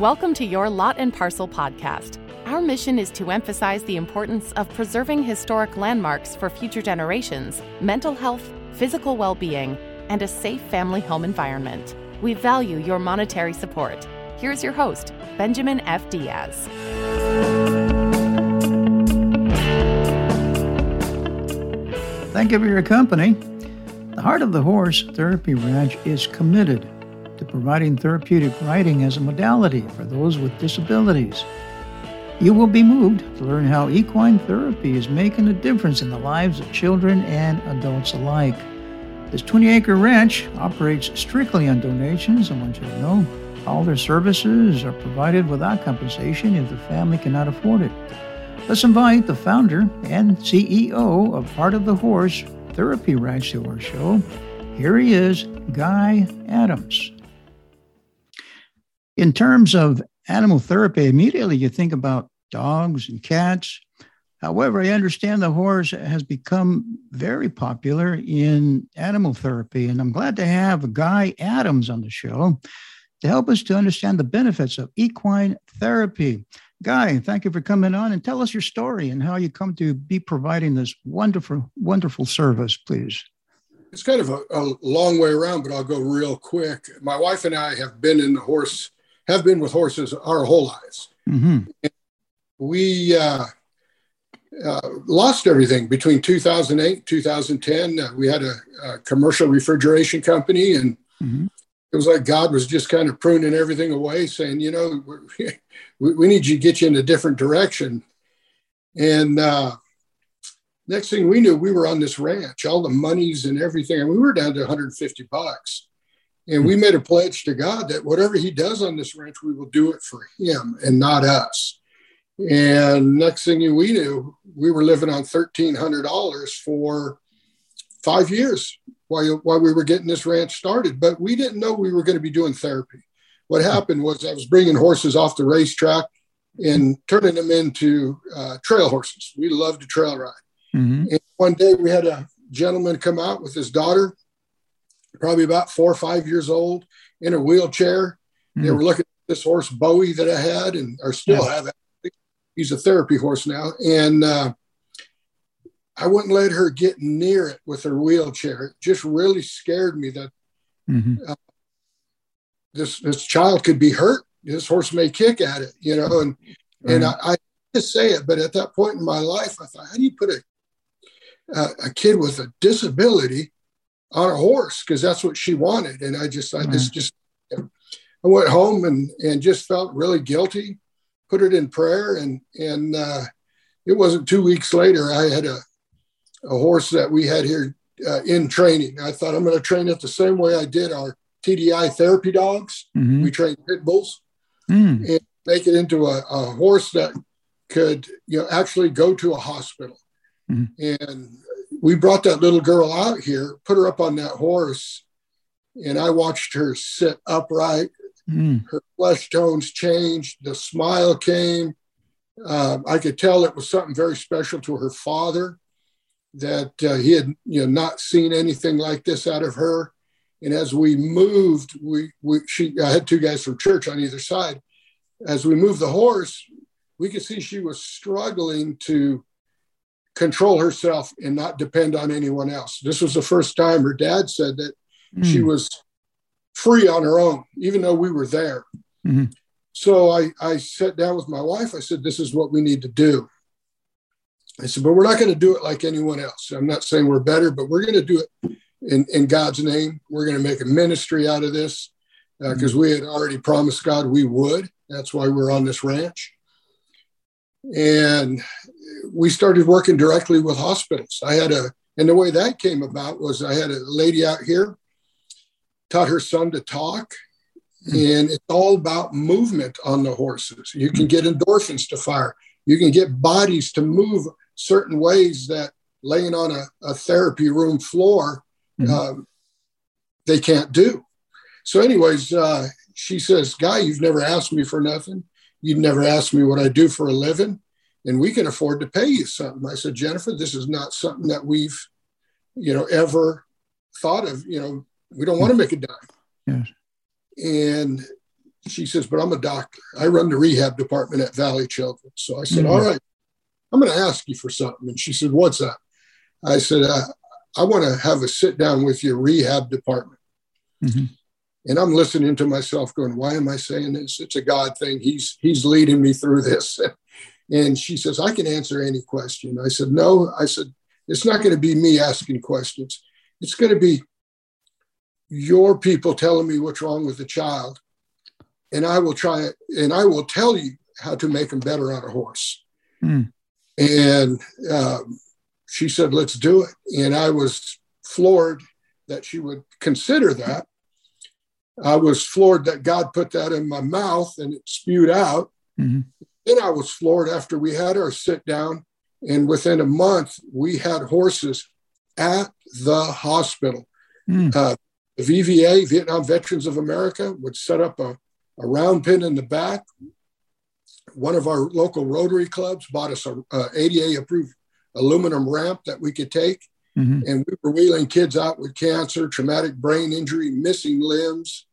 Welcome to your Lot and Parcel podcast. Our mission is to emphasize the importance of preserving historic landmarks for future generations, mental health, physical well being, and a safe family home environment. We value your monetary support. Here's your host, Benjamin F. Diaz. Thank you for your company. The Heart of the Horse Therapy Ranch is committed to providing therapeutic riding as a modality for those with disabilities. You will be moved to learn how equine therapy is making a difference in the lives of children and adults alike. This 20 acre ranch operates strictly on donations. I want you to know all their services are provided without compensation if the family cannot afford it. Let's invite the founder and CEO of Heart of the Horse Therapy Ranch to our show. Here he is, Guy Adams. In terms of animal therapy, immediately you think about dogs and cats. However, I understand the horse has become very popular in animal therapy, and I'm glad to have Guy Adams on the show to help us to understand the benefits of equine therapy. Guy, thank you for coming on and tell us your story and how you come to be providing this wonderful, wonderful service, please. It's kind of a, a long way around, but I'll go real quick. My wife and I have been in the horse have been with horses our whole lives. Mm-hmm. We uh, uh, lost everything between 2008 2010. Uh, we had a, a, commercial refrigeration company, and mm-hmm. It was like God was just kind of pruning everything away, saying, you know, we, we need you to get you in a different direction. And uh, next thing we knew, we were on this ranch, all the monies and everything, and we were down to 150 bucks. And we made a pledge to God that whatever he does on this ranch, we will do it for him and not us. And next thing we knew, we were living on $1,300 for five years while, while we were getting this ranch started. But we didn't know we were going to be doing therapy. What happened was I was bringing horses off the racetrack and turning them into uh, trail horses. We love to trail ride. Mm-hmm. And one day we had a gentleman come out with his daughter probably about four or five years old, in a wheelchair. Mm. They hmm. were looking at this horse Bowie that I had and or still yeah. have. He's a therapy horse now, and uh, I wouldn't let her get near it with her wheelchair. It just really scared me that mm-hmm. uh, this this child could be hurt. This horse may kick at it, you know. And and I, I just say it, but at that point in my life, I thought, how do you put a a kid with a disability on a horse because that's what she wanted. And I just, I just, just, I went home and and just felt really guilty. Put it in prayer, and and uh, it wasn't two weeks later. I had a a horse that we had here uh, in training. I thought I'm going to train it the same way I did our TDI therapy dogs. Mm-hmm. We trained pit bulls mm. and make it into a, a, horse that could you know actually go to a hospital. Mm-hmm. And we brought that little girl out here, put her up on that horse, and I watched her sit upright. Mm. Her flesh tones changed. The smile came. Um, I could tell it was something very special to her father that uh, he had you know not seen anything like this out of her. And as we moved, we, we she I had two guys from church on either side. As we moved the horse, we could see she was struggling to control herself and not depend on anyone else. This was the first time her dad said that mm. she was free on her own, even though we were there. Mm-hmm. So I, I sat down with my wife. I said, This is what we need to do. I said, But we're not going to do it like anyone else. I'm not saying we're better, but we're going to do it in, in God's name. We're going to make a ministry out of this because uh, mm-hmm. we had already promised God we would. That's why we're on this ranch. And we started working directly with hospitals. I had a, and the way that came about was I had a lady out here taught her son to talk, mm-hmm. and it's all about movement on the horses. You can get endorphins to fire. You can get bodies to move certain ways that laying on a, a therapy room floor mm-hmm. um, they can't do. So, anyways, uh, she says, "Guy, you've never asked me for nothing. You've never asked me what I do for a living." and we can afford to pay you something. I said, Jennifer, this is not something that we've, you know, ever thought of. You know, we don't want to make a dime. Yes. And she says, but I'm a doctor. I run the rehab department at Valley Children. So I said, mm-hmm. All right, I'm going to ask you for something. And she said, What's that? I said, uh, I want to have a sit down with your rehab department. Mm-hmm. And I'm listening to myself going, why am I saying this? It's a God thing. He's he's leading me through this. And she says, I can answer any question. I said, no. I said, it's not going to be me asking questions. It's going to be your people telling me what's wrong with the child. And I will try it and I will tell you how to make them better on a horse. Mm. And um, she said, let's do it. And I was floored that she would consider that. I was floored that God put that in my mouth and it spewed out. Mm-hmm. Then I was floored after we had our sit down. And within a month, we had horses at the hospital. Mm. Uh, the VVA, Vietnam Veterans of America, would set up a, a round pin in the back. One of our local Rotary clubs bought us a, a ADA approved aluminum ramp that we could take. Mm-hmm. And we were wheeling kids out with cancer, traumatic brain injury, missing limbs,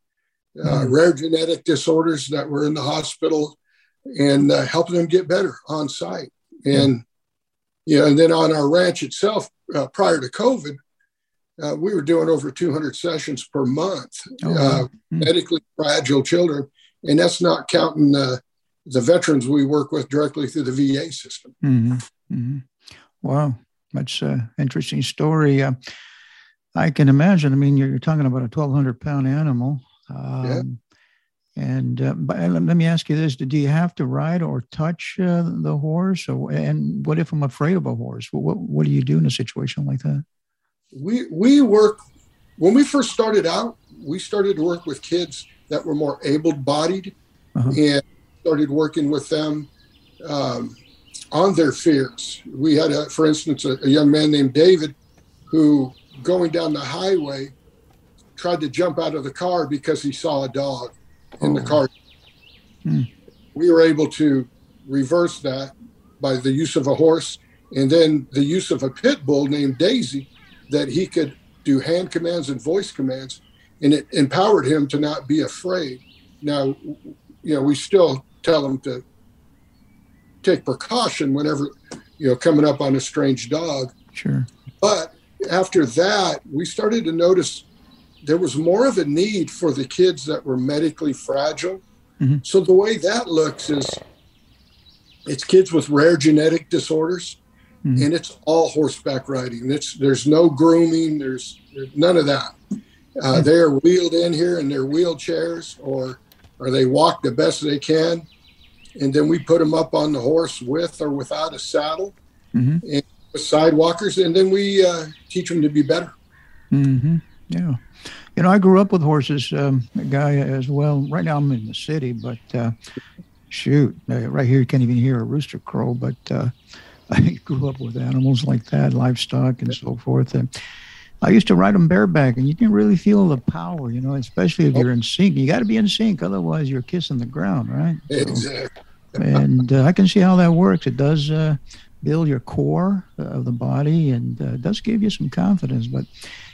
uh, mm-hmm. rare genetic disorders that were in the hospital, and uh, helping them get better on site. And yeah, and then on our ranch itself, uh, prior to COVID, uh, we were doing over 200 sessions per month, oh, wow. mm-hmm. medically fragile children, and that's not counting the veterans we work with directly through the VA system. Mm-hmm. mm-hmm. Wow, that's an interesting story. Uh, I can imagine. I mean, you're, you're talking about a 1,200 pound animal. Um, yeah. And uh, but let me ask you this: Do you have to ride or touch uh, the horse? Or, and what if I'm afraid of a horse? What what do you do in a situation like that? We we work when we first started out. We started to work with kids that were more able-bodied, uh-huh. and started working with them um, on their fears. We had, a, for instance, a, a young man named David who, going down the highway, tried to jump out of the car because he saw a dog in the oh. car. Hmm. We were able to reverse that by the use of a horse and then the use of a pit bull named Daisy that he could do hand commands and voice commands and it empowered him to not be afraid. Now, you know, we still tell them to take precaution whenever you know coming up on a strange dog. Sure. But after that, we started to notice there was more of a need for the kids that were medically fragile. Mm-hmm. So the way that looks is it's kids with rare genetic disorders mm-hmm. and it's all horseback riding. It's there's no grooming, there's, there's none of that. Uh, mm-hmm. They're wheeled in here in their wheelchairs or or they walk the best they can and then we put them up on the horse with or without a saddle mm-hmm. and sidewalkers and then we uh, teach them to be better. Mm-hmm. yeah. You know i grew up with horses um, a guy as well. Right now i'm in the city but uh, shoot uh, right here you can't even hear a rooster crow but uh, i grew up with animals like that livestock and so forth. And I used to ride them bareback, and you can really feel the power, you know, especially if you're in sync. You got to be in sync, otherwise you're kissing the ground, right? Exactly. And uh, I can see how that works. It does uh, build your core of the body, and uh, does give you some confidence. But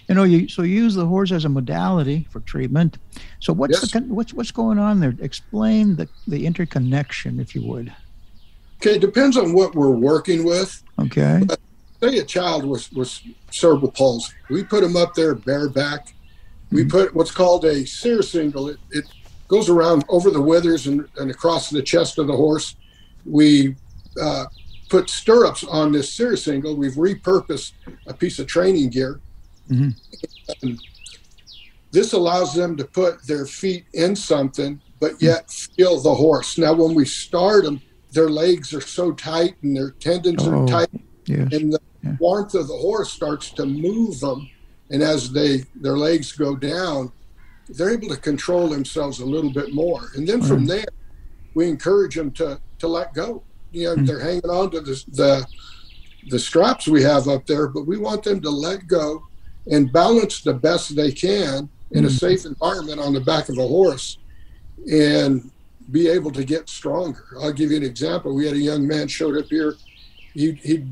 you know, you so you use the horse as a modality for treatment. So what's yes. the, what's what's going on there? Explain the the interconnection, if you would. Okay, it depends on what we're working with. Okay. But a child was was cerebral palsy. We put them up there bareback. We mm-hmm. put what's called a surcingle. It, it goes around over the withers and, and across the chest of the horse. We uh, put stirrups on this surcingle. We've repurposed a piece of training gear. Mm-hmm. this allows them to put their feet in something, but mm-hmm. yet feel the horse. Now, when we start them, their legs are so tight and their tendons oh. are tight Yes. And the yeah. warmth of the horse starts to move them. And as they their legs go down, they're able to control themselves a little bit more. And then from there, we encourage them to to let go. You know, mm-hmm. they're hanging on to the, the the straps we have up there, but we want them to let go and balance the best they can in a safe environment on the back of a horse. And be able to get stronger. I'll give you an example. We had a young man showed up here. He he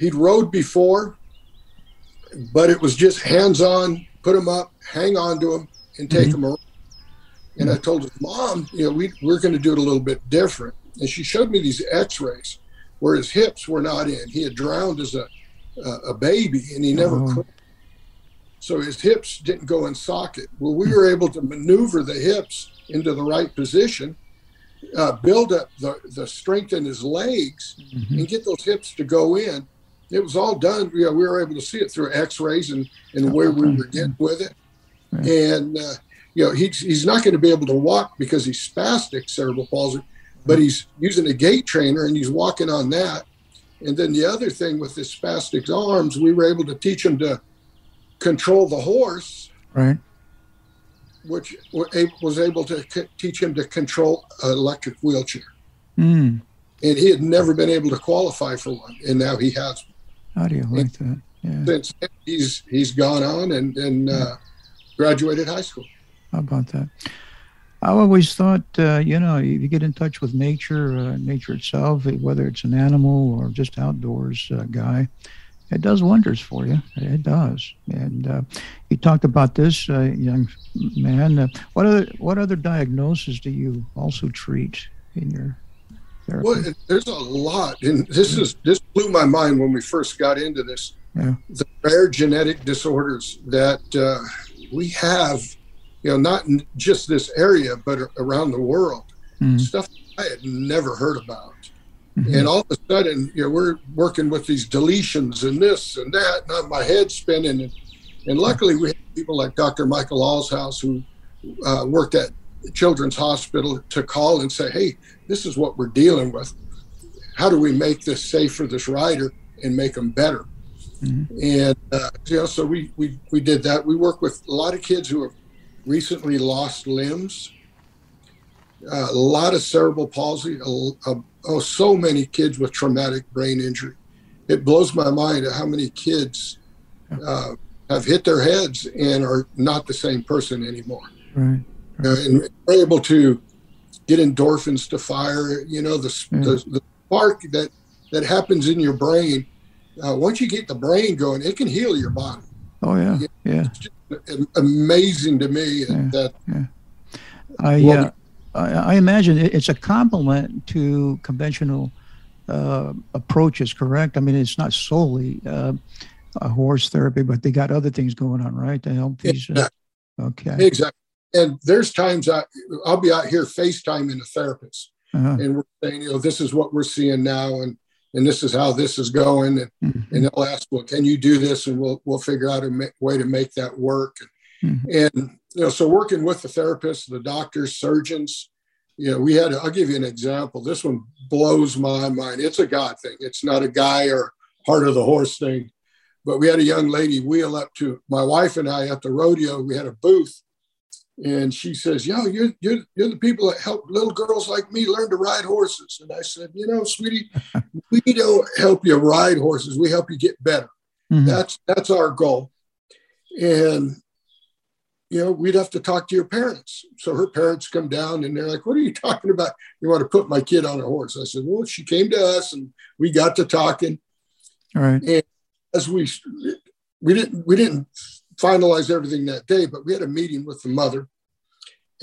he'd rode before, but it was just hands on, put him up, hang on to him, and take mm-hmm. him around. And I told his mom, you know, we, we're going to do it a little bit different. And she showed me these x rays where his hips were not in. He had drowned as a, a, a baby and he never oh. So his hips didn't go in socket. Well, we were able to maneuver the hips into the right position, uh, build up the, the strength in his legs, mm-hmm. and get those hips to go in. It was all done. You know, we were able to see it through X-rays and and where we were getting with it. Right. And uh, you know, he's he's not going to be able to walk because he's spastic cerebral palsy, but he's using a gait trainer and he's walking on that. And then the other thing with his spastic arms, we were able to teach him to control the horse. Right which was able to teach him to control an electric wheelchair. Mm. And he had never been able to qualify for one, and now he has. How do you like that? Yeah. Since he's he's gone on and and uh, graduated high school. How about that? I always thought, uh, you know, if you get in touch with nature, uh, nature itself, whether it's an animal or just outdoors uh, guy, it does wonders for you. It does. And uh, you talked about this uh, young man. Uh, what other what other diagnoses do you also treat in your therapy? Well, there's a lot, and this is this blew my mind when we first got into this. Yeah. The rare genetic disorders that uh, we have, you know, not in just this area, but around the world. Mm-hmm. Stuff I had never heard about. Mm-hmm. And all of a sudden, you know, we're working with these deletions and this and that, and my head spinning. And, and luckily, we had people like Dr. Michael Allshouse, who uh, worked at Children's Hospital, to call and say, hey, this is what we're dealing with. How do we make this safe for this rider and make them better? Mm-hmm. And, uh, you know, so we, we, we did that. We work with a lot of kids who have recently lost limbs, uh, a lot of cerebral palsy, a, a, oh, so many kids with traumatic brain injury. It blows my mind how many kids uh, have hit their heads and are not the same person anymore. Right. right. Uh, and we're able to get endorphins to fire. You know, the, yeah. the, the spark that that happens in your brain. Uh, once you get the brain going, it can heal your body. Oh yeah, yeah. It's amazing to me yeah. that. Yeah. I uh, I imagine it's a complement to conventional uh, approaches, correct? I mean, it's not solely uh, a horse therapy, but they got other things going on, right, to help these. Uh, okay. Exactly. And there's times I, I'll be out here FaceTiming a therapist, uh-huh. and we're saying, you know, this is what we're seeing now, and and this is how this is going, and mm-hmm. and they'll ask, well, can you do this, and we'll we'll figure out a ma- way to make that work. And, mm-hmm. and you know, so working with the therapists, the doctors, surgeons, you know, we had, I'll give you an example. This one blows my mind. It's a God thing. It's not a guy or heart of the horse thing. But we had a young lady wheel up to my wife and I at the rodeo. We had a booth. And she says, Yo, you're, you're, you're the people that help little girls like me learn to ride horses. And I said, You know, sweetie, we don't help you ride horses. We help you get better. Mm-hmm. That's that's our goal. And you know, we'd have to talk to your parents. So her parents come down and they're like, What are you talking about? You want to put my kid on a horse? I said, Well, she came to us and we got to talking. All right. And as we we didn't we didn't finalize everything that day, but we had a meeting with the mother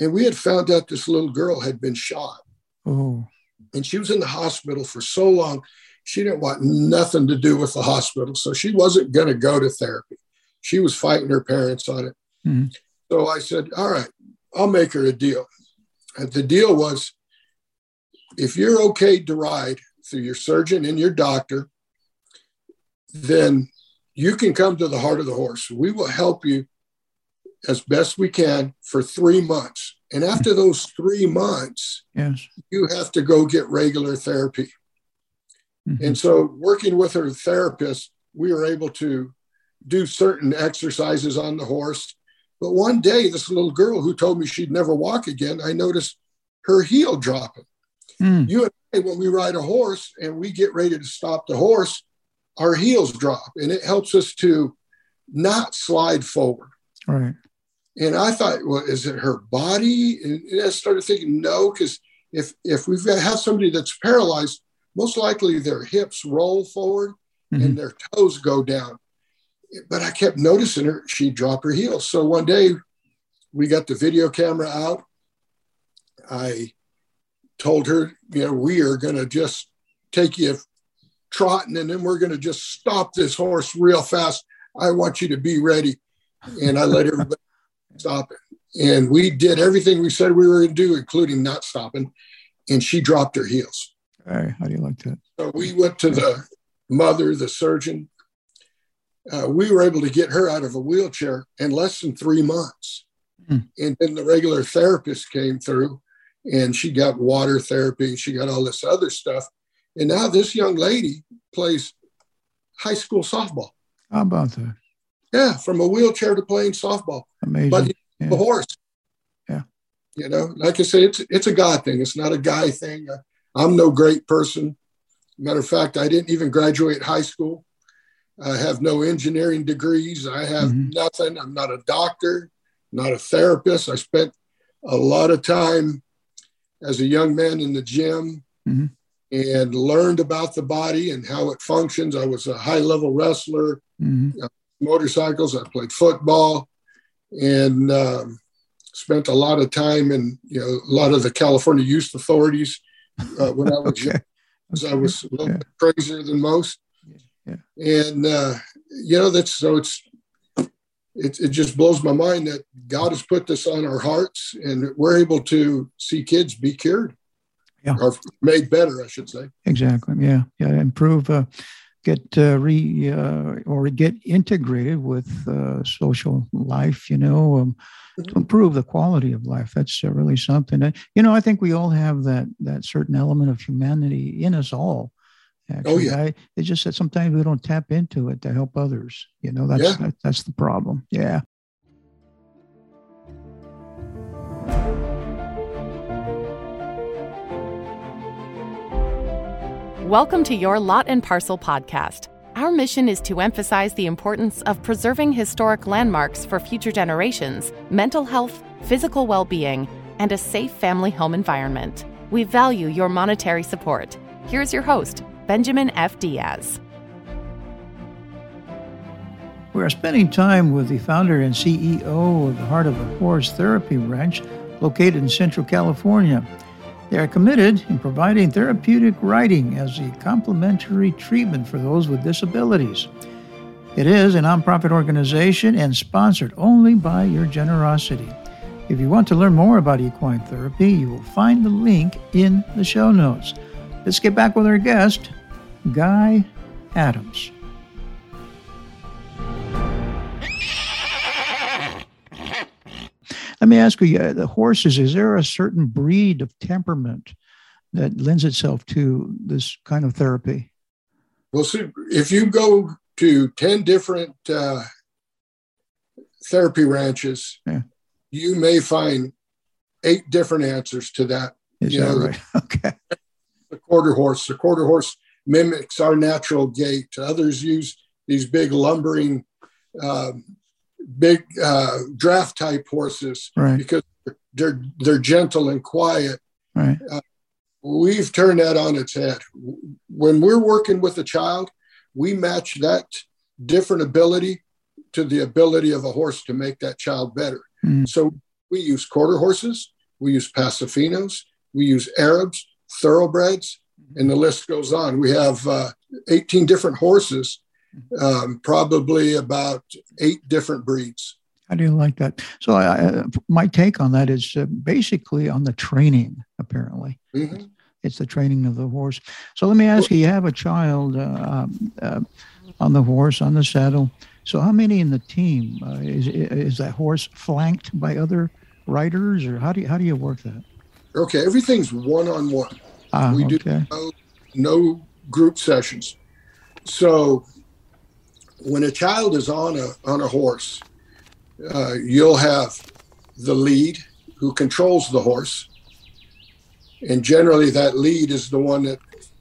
and we had found out this little girl had been shot. Oh. And she was in the hospital for so long, she didn't want nothing to do with the hospital. So she wasn't going to go to therapy. She was fighting her parents on it. Mm-hmm. So I said, all right, I'll make her a deal. And the deal was if you're okay to ride through your surgeon and your doctor, then you can come to the heart of the horse. We will help you as best we can for three months. And after those three months, yes. you have to go get regular therapy. Mm-hmm. And so, working with her therapist, we were able to do certain exercises on the horse but one day, this little girl who told me she'd never walk again, I noticed her heel dropping. Mm. You and I, when we ride a horse and we get ready to stop the horse, our heels drop and it helps us to not slide forward. Right. And I thought, well, is it her body? And I started thinking, no, because if if we've got have somebody that's paralyzed, most likely their hips roll forward mm-hmm. and their toes go down. But I kept noticing her; she dropped her heels. So one day, we got the video camera out. I told her, you know, we are going to just take you trotting, and then we're going to just stop this horse real fast. I want you to be ready. And I let everybody stop it. And we did everything we said we were going to do, including not stopping. And she dropped her heels. Hey, how do you like that? So we went to the mother, the surgeon. Uh, we were able to get her out of a wheelchair in less than three months. Hmm. And then the regular therapist came through and she got water therapy. She got all this other stuff. And now this young lady plays high school softball. How about that? Yeah, from a wheelchair to playing softball. Amazing. But yeah. the horse. Yeah. You know, like I say, it's it's a God thing. It's not a guy thing. I'm no great person. Matter of fact, I didn't even graduate high school. I have no engineering degrees. I have mm-hmm. nothing. I'm not a doctor, not a therapist. I spent a lot of time as a young man in the gym mm-hmm. And learned about the body and how it functions. I was a high level wrestler, mm-hmm. uh, motorcycles. I played football and um, spent a lot of time in you know a lot of the California youth authorities uh, when I was okay. young. Okay. I was a little yeah. bit crazier than most. Yeah. And uh, you know that's so it's it, it just blows my mind that God has put this on our hearts and we're able to see kids be cured yeah. or made better, I should say. Exactly. Yeah. Yeah. Improve, uh, get uh, re uh, or get integrated with uh, social life, you know, um, to mm-hmm. improve the quality of life. That's uh, really something. And, you know, I think we all have that, that certain element of humanity in us all Actually, oh yeah. I, it's just that sometimes we don't tap into it to help others. You know, that's yeah. that, that's the problem. Yeah. Welcome to your Lot and Parcel podcast. Our mission is to emphasize the importance of preserving historic landmarks for future generations, mental health, physical well being, and a safe family home environment. We value your monetary support. Here's your host, Benjamin F. Diaz. We are spending time with the founder and CEO of the Heart of the Horse Therapy Ranch, located in Central California. They are committed in providing therapeutic riding as a complementary treatment for those with disabilities. It is a nonprofit organization and sponsored only by your generosity. If you want to learn more about equine therapy, you will find the link in the show notes. Let's get back with our guest, Guy Adams. Let me ask you, the horses, is there a certain breed of temperament that lends itself to this kind of therapy? Well, so if you go to 10 different uh, therapy ranches, yeah. you may find eight different answers to that. Is you that know, right? Okay. The quarter horse, the quarter horse mimics our natural gait. Others use these big lumbering, uh, big uh, draft type horses right. because they're they're gentle and quiet. Right. Uh, we've turned that on its head. When we're working with a child, we match that different ability to the ability of a horse to make that child better. Mm. So we use quarter horses, we use Paso Finos, we use Arabs, thoroughbreds, and the list goes on. We have uh, 18 different horses, um, probably about eight different breeds. How do you like that? So, I, my take on that is uh, basically on the training. Apparently, mm-hmm. it's the training of the horse. So, let me ask you: You have a child uh, uh, on the horse, on the saddle. So, how many in the team uh, is is that horse flanked by other riders, or how do you how do you work that? Okay, everything's one on one. We okay. do no, no group sessions. So when a child is on a on a horse, uh, you'll have the lead who controls the horse, and generally that lead is the one that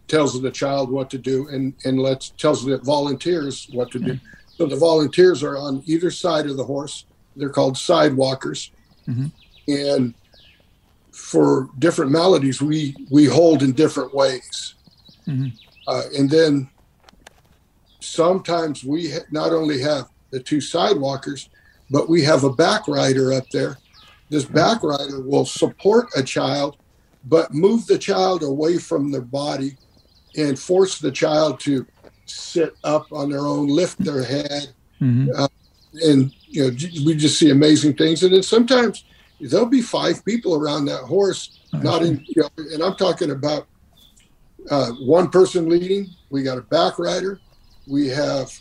tells the child what to do and and lets tells the volunteers what to do. So the volunteers are on either side of the horse. they're called sidewalkers, mm-hmm. and for different maladies, we we hold in different ways, mm-hmm. uh, and then sometimes we ha- not only have the two sidewalkers, but we have a back rider up there. This back rider will support a child, but move the child away from their body and force the child to sit up on their own, lift their head. Mm-hmm. Uh, and, you know, we just see amazing things. And then sometimes there'll be five people around that horse, not in, you know, and I'm talking about uh, one person leading. We got a back rider. We have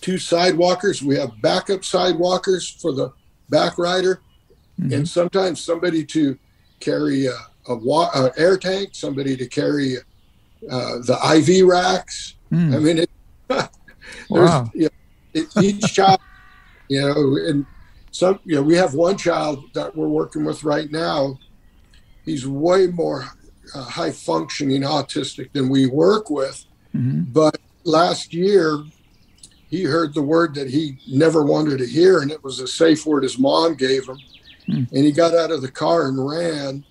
two sidewalkers. We have backup sidewalkers for the back rider, mm-hmm. and sometimes somebody to carry a, a, wa- a air tank, somebody to carry uh, the IV racks. Mm. I mean, it, there's wow. you know, it, each child, you know, and some, you know, we have one child that we're working with right now. He's way more uh, high functioning autistic than we work with, mm-hmm. but last year he heard the word that he never wanted to hear, and it was a safe word his mom gave him. Mm. And he got out of the car and ran.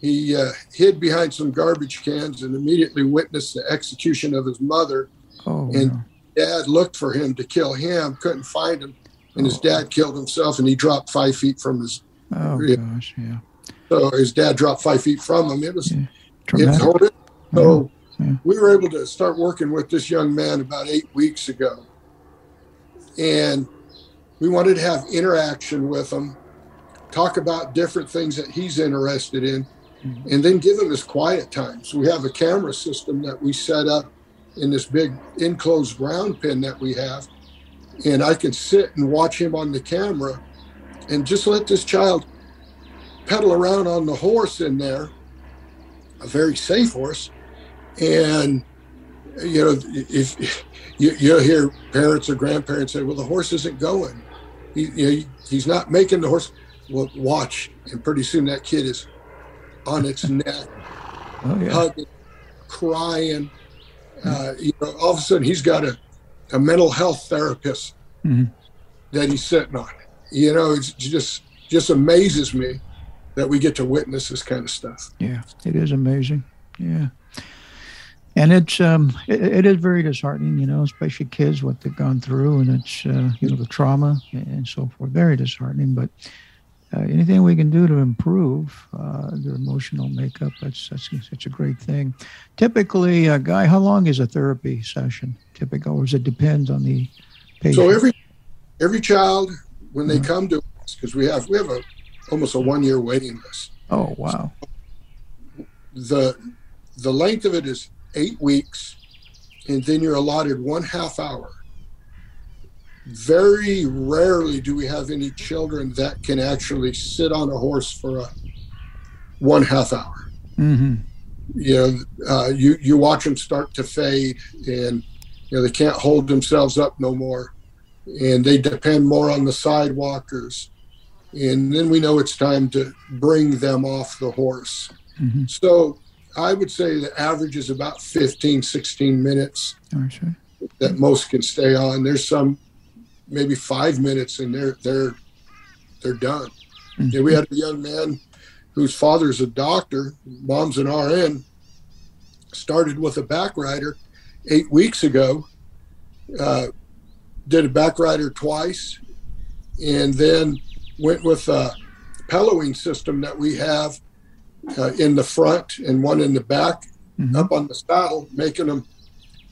He uh, hid behind some garbage cans and immediately witnessed the execution of his mother. Oh, and no. dad looked for him to kill him, couldn't find him, and oh. his dad killed himself, and he dropped five feet from his. Oh gosh, yeah. So his dad dropped five feet from him. It was, yeah. it was horrific. So yeah. We were able to start working with this young man about eight weeks ago. And we wanted to have interaction with him, talk about different things that he's interested in, mm-hmm. and then give him his quiet time. So we have a camera system that we set up in this big enclosed ground pen that we have. And I can sit and watch him on the camera and just let this child pedal around on the horse in there, a very safe horse and you know, if you, you hear parents or grandparents say, "Well, the horse isn't going. He, you know, he's not making the horse." Well, watch, and pretty soon that kid is on its neck, oh, yeah. hugging, crying. Uh, you know, all of a sudden he's got a, a mental health therapist mm-hmm. that he's sitting on. You know, it just just amazes me that we get to witness this kind of stuff. Yeah, it is amazing. Yeah and it's um, it, it is very disheartening, you know, especially kids what they've gone through, and it's uh, you know the trauma and so forth. Very disheartening, but uh, anything we can do to improve uh, their emotional makeup, that's that's such a great thing. Typically, uh, guy, how long is a therapy session? Typical, or does it depends on the patient? So every every child when they uh-huh. come to us, because we have we have a almost a one year waiting list. Oh wow. So the the length of it is eight weeks, and then you're allotted one half hour. Very rarely do we have any children that can actually sit on a horse for a one half hour. Mm-hmm. You know, uh, you you watch them start to fade, and you know they can't hold themselves up no more, and they depend more on the sidewalkers. And then we know it's time to bring them off the horse. Mm-hmm. So I would say the average is about 15, 16 minutes that most can stay on. There's some maybe five minutes and they're they're they're done. Mm-hmm. Yeah, we had a young man whose father's a doctor, mom's an RN, started with a back rider eight weeks ago, uh, did a back rider twice, and then went with a pellowing system that we have uh, in the front and one in the back mm-hmm. up on the saddle, making him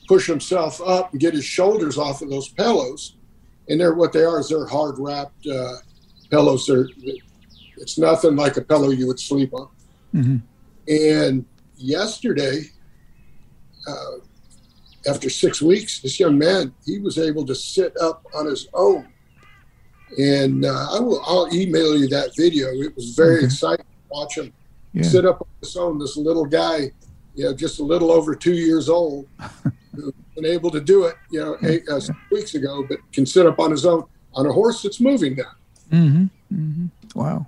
push himself up and get his shoulders off of those pillows. And they're what they are is they're hard wrapped uh, pillows. They're, it's nothing like a pillow you would sleep on. Mm-hmm. And yesterday, uh, after six weeks, this young man he was able to sit up on his own. And uh, I will I'll email you that video. It was very mm-hmm. exciting to watch him yeah. sit up on his own. This little guy, you know, just a little over two years old, who's been able to do it, you know, eight uh, weeks ago, but can sit up on his own on a horse that's moving now. Mm-hmm. Mm-hmm. Wow.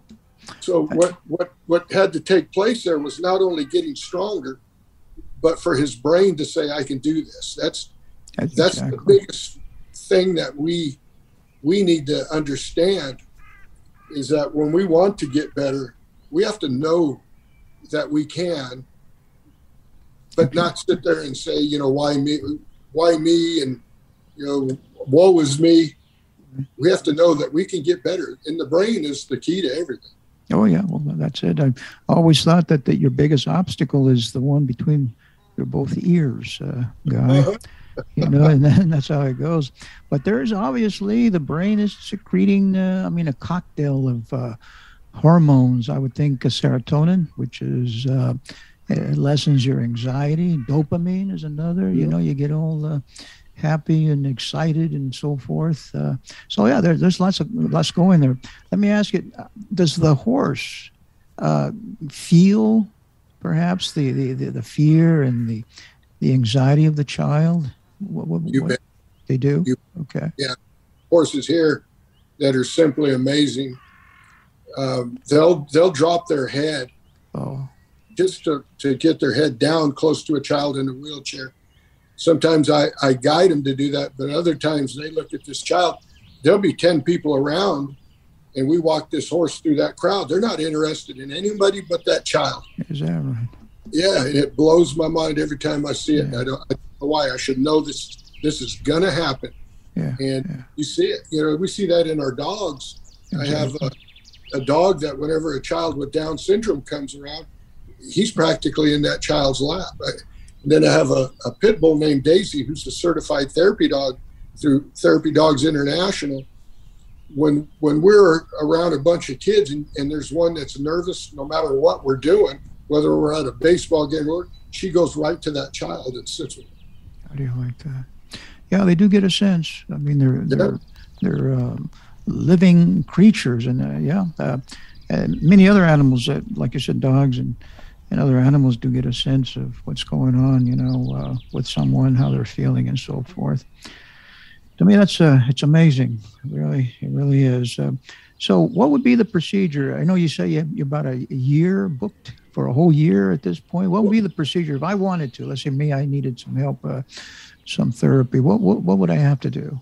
So what what what had to take place there was not only getting stronger, but for his brain to say, "I can do this." That's that's, that's exactly. the biggest thing that we we need to understand is that when we want to get better, we have to know that we can, but not sit there and say, you know, why me, why me, and you know, woe is me. We have to know that we can get better, and the brain is the key to everything. Oh yeah, well that's it. I always thought that, that your biggest obstacle is the one between your both ears, uh, guy. Uh-huh. you know, and then that's how it goes. But there's obviously the brain is secreting. Uh, I mean, a cocktail of uh, hormones. I would think serotonin, which is uh, lessens your anxiety. Dopamine is another. You know, you get all uh, happy and excited and so forth. Uh, so yeah, there, there's lots of lots going there. Let me ask you: Does the horse uh, feel perhaps the, the, the, the, fear and the the anxiety of the child? What, what, you what? They do. You, okay. Yeah, horses here that are simply amazing. Um, they'll they'll drop their head. Oh. Just to, to get their head down close to a child in a wheelchair sometimes I, I guide them to do that, but other times they look at this child. There'll be 10 people around, and we walk this horse through that crowd. They're not interested in anybody but that child. Is that right? Yeah, and it blows my mind every time I see it. Yeah. I, don't, I, don't, know why. I should know this. This is gonna happen. Yeah, and yeah. you see it. You know, we see that in our dogs. Exactly. I have a, a dog that whenever a child with Down syndrome comes around, he's practically in that child's lap. I, and then I have a, a pit bull named Daisy, who's a certified therapy dog through Therapy Dogs International. When when we're around a bunch of kids and, and there's one that's nervous, no matter what we're doing, whether we're at a baseball game or she goes right to that child and sits with them. How do you like that? Yeah, they do get a sense. I mean, they're they're yeah. they're um, living creatures, and uh, yeah, uh, and many other animals that, like you said, dogs and and other animals do get a sense of what's going on, you know, uh, with someone, how they're feeling, and so forth. To me, that's uh, it's amazing. Really, it really is. Uh, so, what would be the procedure? I know you say you you about a year booked for a whole year at this point. What would be the procedure if I wanted to? Let's say me, I needed some help, uh, some therapy. What, what what would I have to do?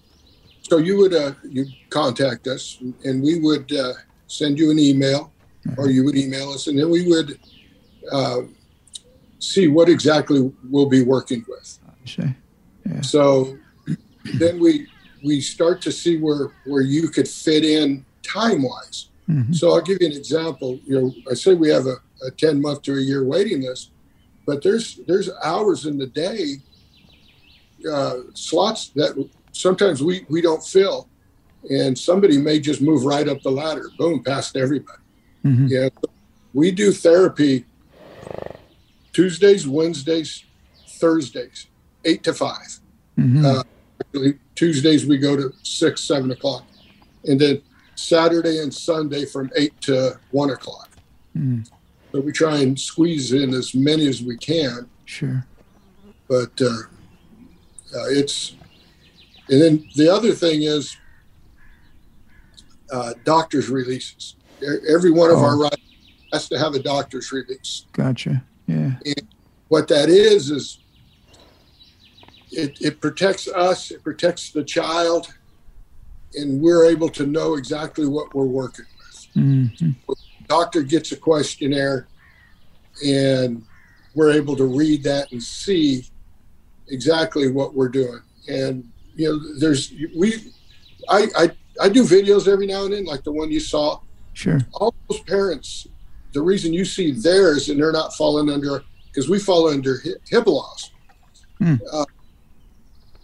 So you would uh, you contact us, and we would uh, send you an email, or uh-huh. you would email us, and then we would uh, see what exactly we'll be working with. Yeah. So then we we start to see where where you could fit in time wise. Mm-hmm. So I'll give you an example. You know, I say we have a, a 10 month to a year waiting list, but there's there's hours in the day uh, slots that sometimes we we don't fill, and somebody may just move right up the ladder, boom, past everybody. Mm-hmm. Yeah, we do therapy Tuesdays, Wednesdays, Thursdays, eight to 5 mm-hmm. uh, Tuesdays we go to six, seven o'clock, and then Saturday and Sunday from eight to one o'clock. Mm. So we try and squeeze in as many as we can. Sure. But uh, uh, it's, and then the other thing is uh, doctor's releases. Every one of oh. our rides has to have a doctor's release. Gotcha. Yeah. And what that is is it, it protects us, it protects the child, and we're able to know exactly what we're working with. Mm-hmm. Doctor gets a questionnaire, and we're able to read that and see exactly what we're doing. And you know, there's we, I I I do videos every now and then, like the one you saw. Sure. All those parents the reason you see theirs and they're not falling under because we fall under HIPAA laws. Mm. Uh,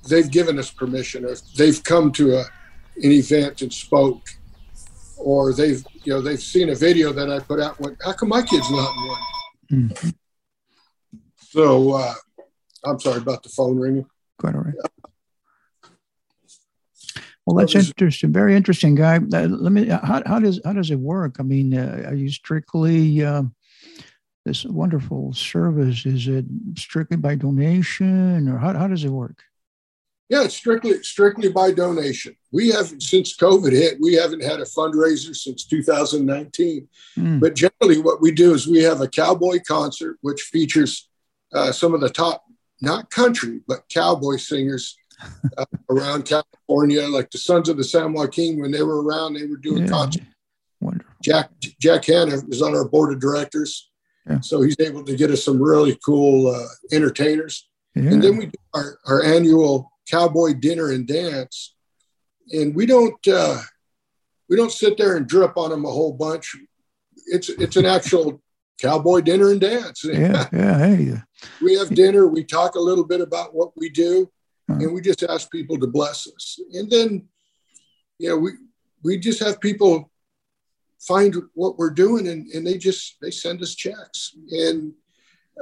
they've given us permission, or they've come to a, an event and spoke, or they've you know they've seen a video that I put out. Went, how come my kid's not in one? Mm. So uh, I'm sorry about the phone ringing. Quite all right. Well, that's interesting. Very interesting, guy. Uh, let me. How, how does how does it work? I mean, uh, are you strictly uh, this wonderful service? Is it strictly by donation, or how how does it work? Yeah, it's strictly strictly by donation. We haven't since COVID hit, we haven't had a fundraiser since 2019. Mm. But generally, what we do is we have a cowboy concert, which features uh, some of the top, not country, but cowboy singers uh, around California, like the Sons of the San Joaquin. When they were around, they were doing yeah. concerts. Wonderful. Jack Jack Hannah is on our board of directors, yeah. so he's able to get us some really cool uh, entertainers. Yeah. And then we do our, our annual cowboy dinner and dance, and we don't uh, we don't sit there and drip on them a whole bunch. It's it's an actual cowboy dinner and dance. Yeah, yeah. Hey, we have dinner. We talk a little bit about what we do, uh-huh. and we just ask people to bless us. And then, you know, we we just have people find what we're doing, and, and they just they send us checks. And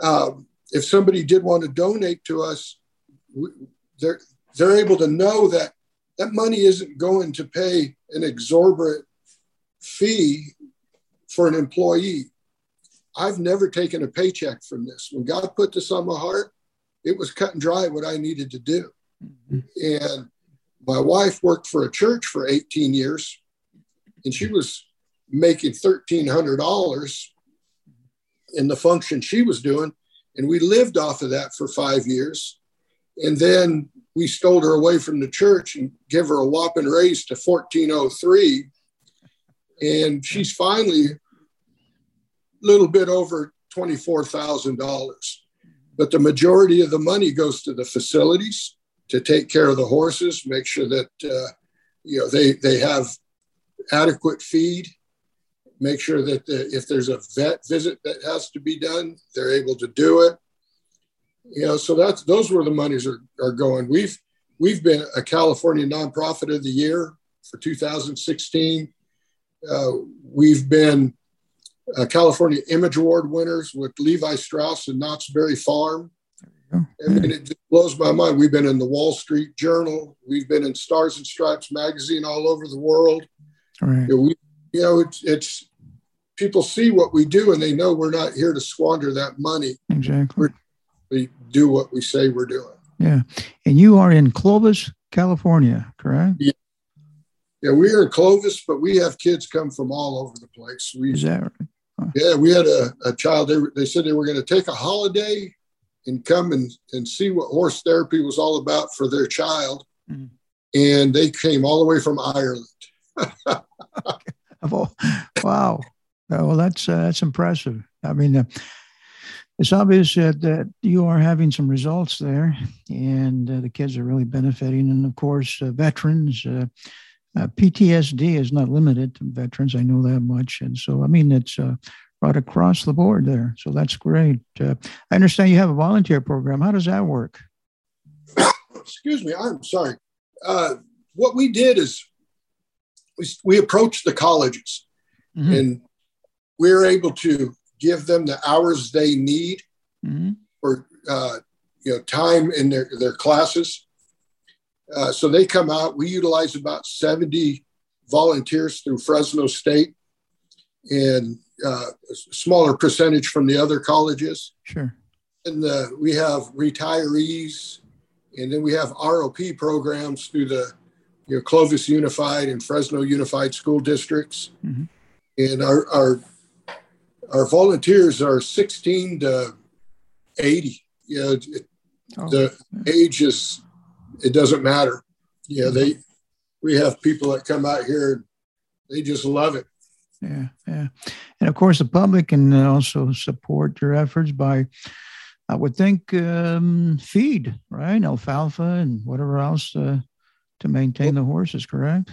um, if somebody did want to donate to us, we, they're they're able to know that that money isn't going to pay an exorbitant fee for an employee. I've never taken a paycheck from this. When God put this on my heart, it was cut and dry what I needed to do. Mm-hmm. And my wife worked for a church for 18 years, and she was making $1,300 in the function she was doing. And we lived off of that for five years. And then we stole her away from the church and give her a whopping raise to 1403. And she's finally a little bit over $24,000. But the majority of the money goes to the facilities to take care of the horses, make sure that uh, you know they, they have adequate feed, make sure that the, if there's a vet visit that has to be done, they're able to do it you know, so that's those where the monies are, are going. We've we've been a California nonprofit of the year for 2016. Uh, we've been Uh, California Image Award winners with Levi Strauss and Knott's Berry Farm. I mean, it just blows my mind. We've been in the Wall Street Journal. We've been in Stars and Stripes magazine all over the world. Right. You know, we, you know it's, it's people see what we do and they know we're not here to squander that money. Exactly. We're we do what we say we're doing. Yeah. And you are in Clovis, California, correct? Yeah. Yeah, we are in Clovis, but we have kids come from all over the place. We, Is that right? Yeah, we had a, a child. They, they said they were going to take a holiday and come and, and see what horse therapy was all about for their child. Mm. And they came all the way from Ireland. wow. Well, that's uh, that's impressive. I mean, uh, it's obvious that, that you are having some results there, and uh, the kids are really benefiting. And of course, uh, veterans, uh, uh PTSD is not limited to veterans. I know that much, and so I mean it's uh, right across the board there. So that's great. Uh, I understand you have a volunteer program. How does that work? Excuse me, I'm sorry. what we did is we, we approached the colleges, mm-hmm. and we're able to give them the hours they need mm-hmm. for uh, you know time in their, their classes. Uh, so they come out. We utilize about 70 volunteers through Fresno State and uh, a smaller percentage from the other colleges. Sure. And uh, we have retirees, and then we have ROP programs through the you know, Clovis Unified and Fresno Unified School Districts. Mm-hmm. And our, our our volunteers are 16 to 80. You know, oh. the age is, it doesn't matter. Yeah, they, we have people that come out here, they just love it. Yeah, yeah. And of course, the public can also support your efforts by, I would think, um, feed, right? Alfalfa and whatever else uh, to maintain well, the horses, correct?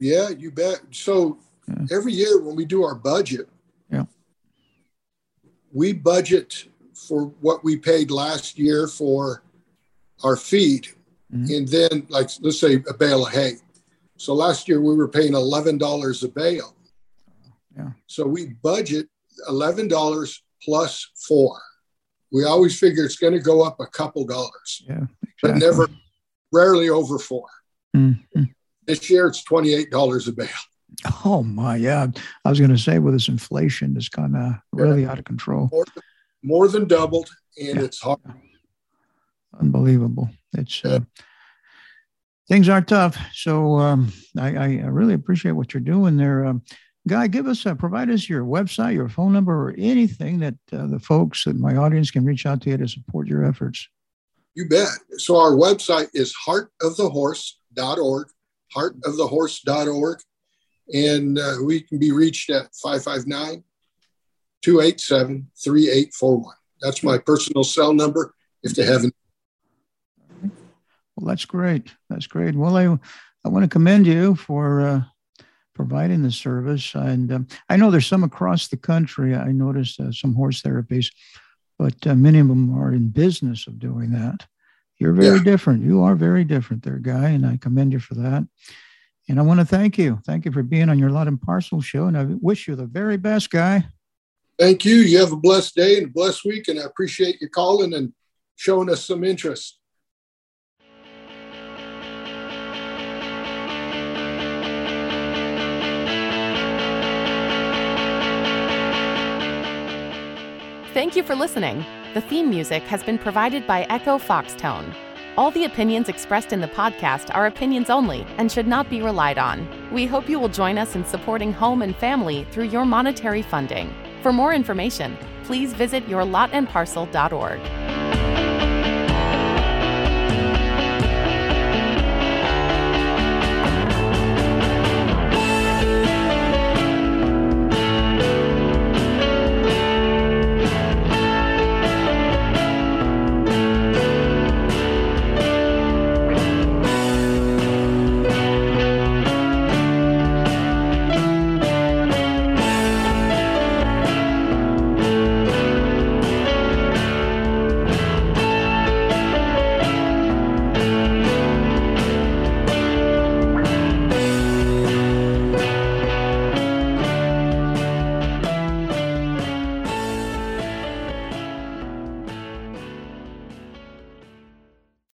Yeah, you bet. So yeah. every year when we do our budget, yeah, we budget for what we paid last year for our feed mm-hmm. and then like let's say a bale of hay so last year we were paying $11 a bale yeah. so we budget $11 plus four we always figure it's going to go up a couple dollars yeah, exactly. but never rarely over 4 mm-hmm. this year it's $28 a bale Oh my, yeah. I was going to say with this inflation, it's kind of really out of control. More, more, than doubled, and yeah. it's hard. Unbelievable. It's uh, things are tough. So um, I, I, really appreciate what you're doing there. Um, Guy, give us, uh, provide us your website, your phone number, or anything that uh, the folks, that my audience can reach out to you to support your efforts. You bet. So our website is heartofthehorse.org, heartofthehorse.org. And uh, we can be reached at 559 287 3841. That's my personal cell number if they haven't. Well, that's great. That's great. Well, I, I want to commend you for uh, providing the service. And um, I know there's some across the country. I noticed uh, some horse therapies, but uh, many of them are in business of doing that. You're very yeah. different. You are very different there, Guy, and I commend you for that. And I want to thank you. Thank you for being on your Lot and Parcel show. And I wish you the very best, Guy. Thank you. You have a blessed day and a blessed week. And I appreciate you calling and showing us some interest. Thank you for listening. The theme music has been provided by Echo Foxtone. All the opinions expressed in the podcast are opinions only and should not be relied on. We hope you will join us in supporting home and family through your monetary funding. For more information, please visit yourlotandparcel.org.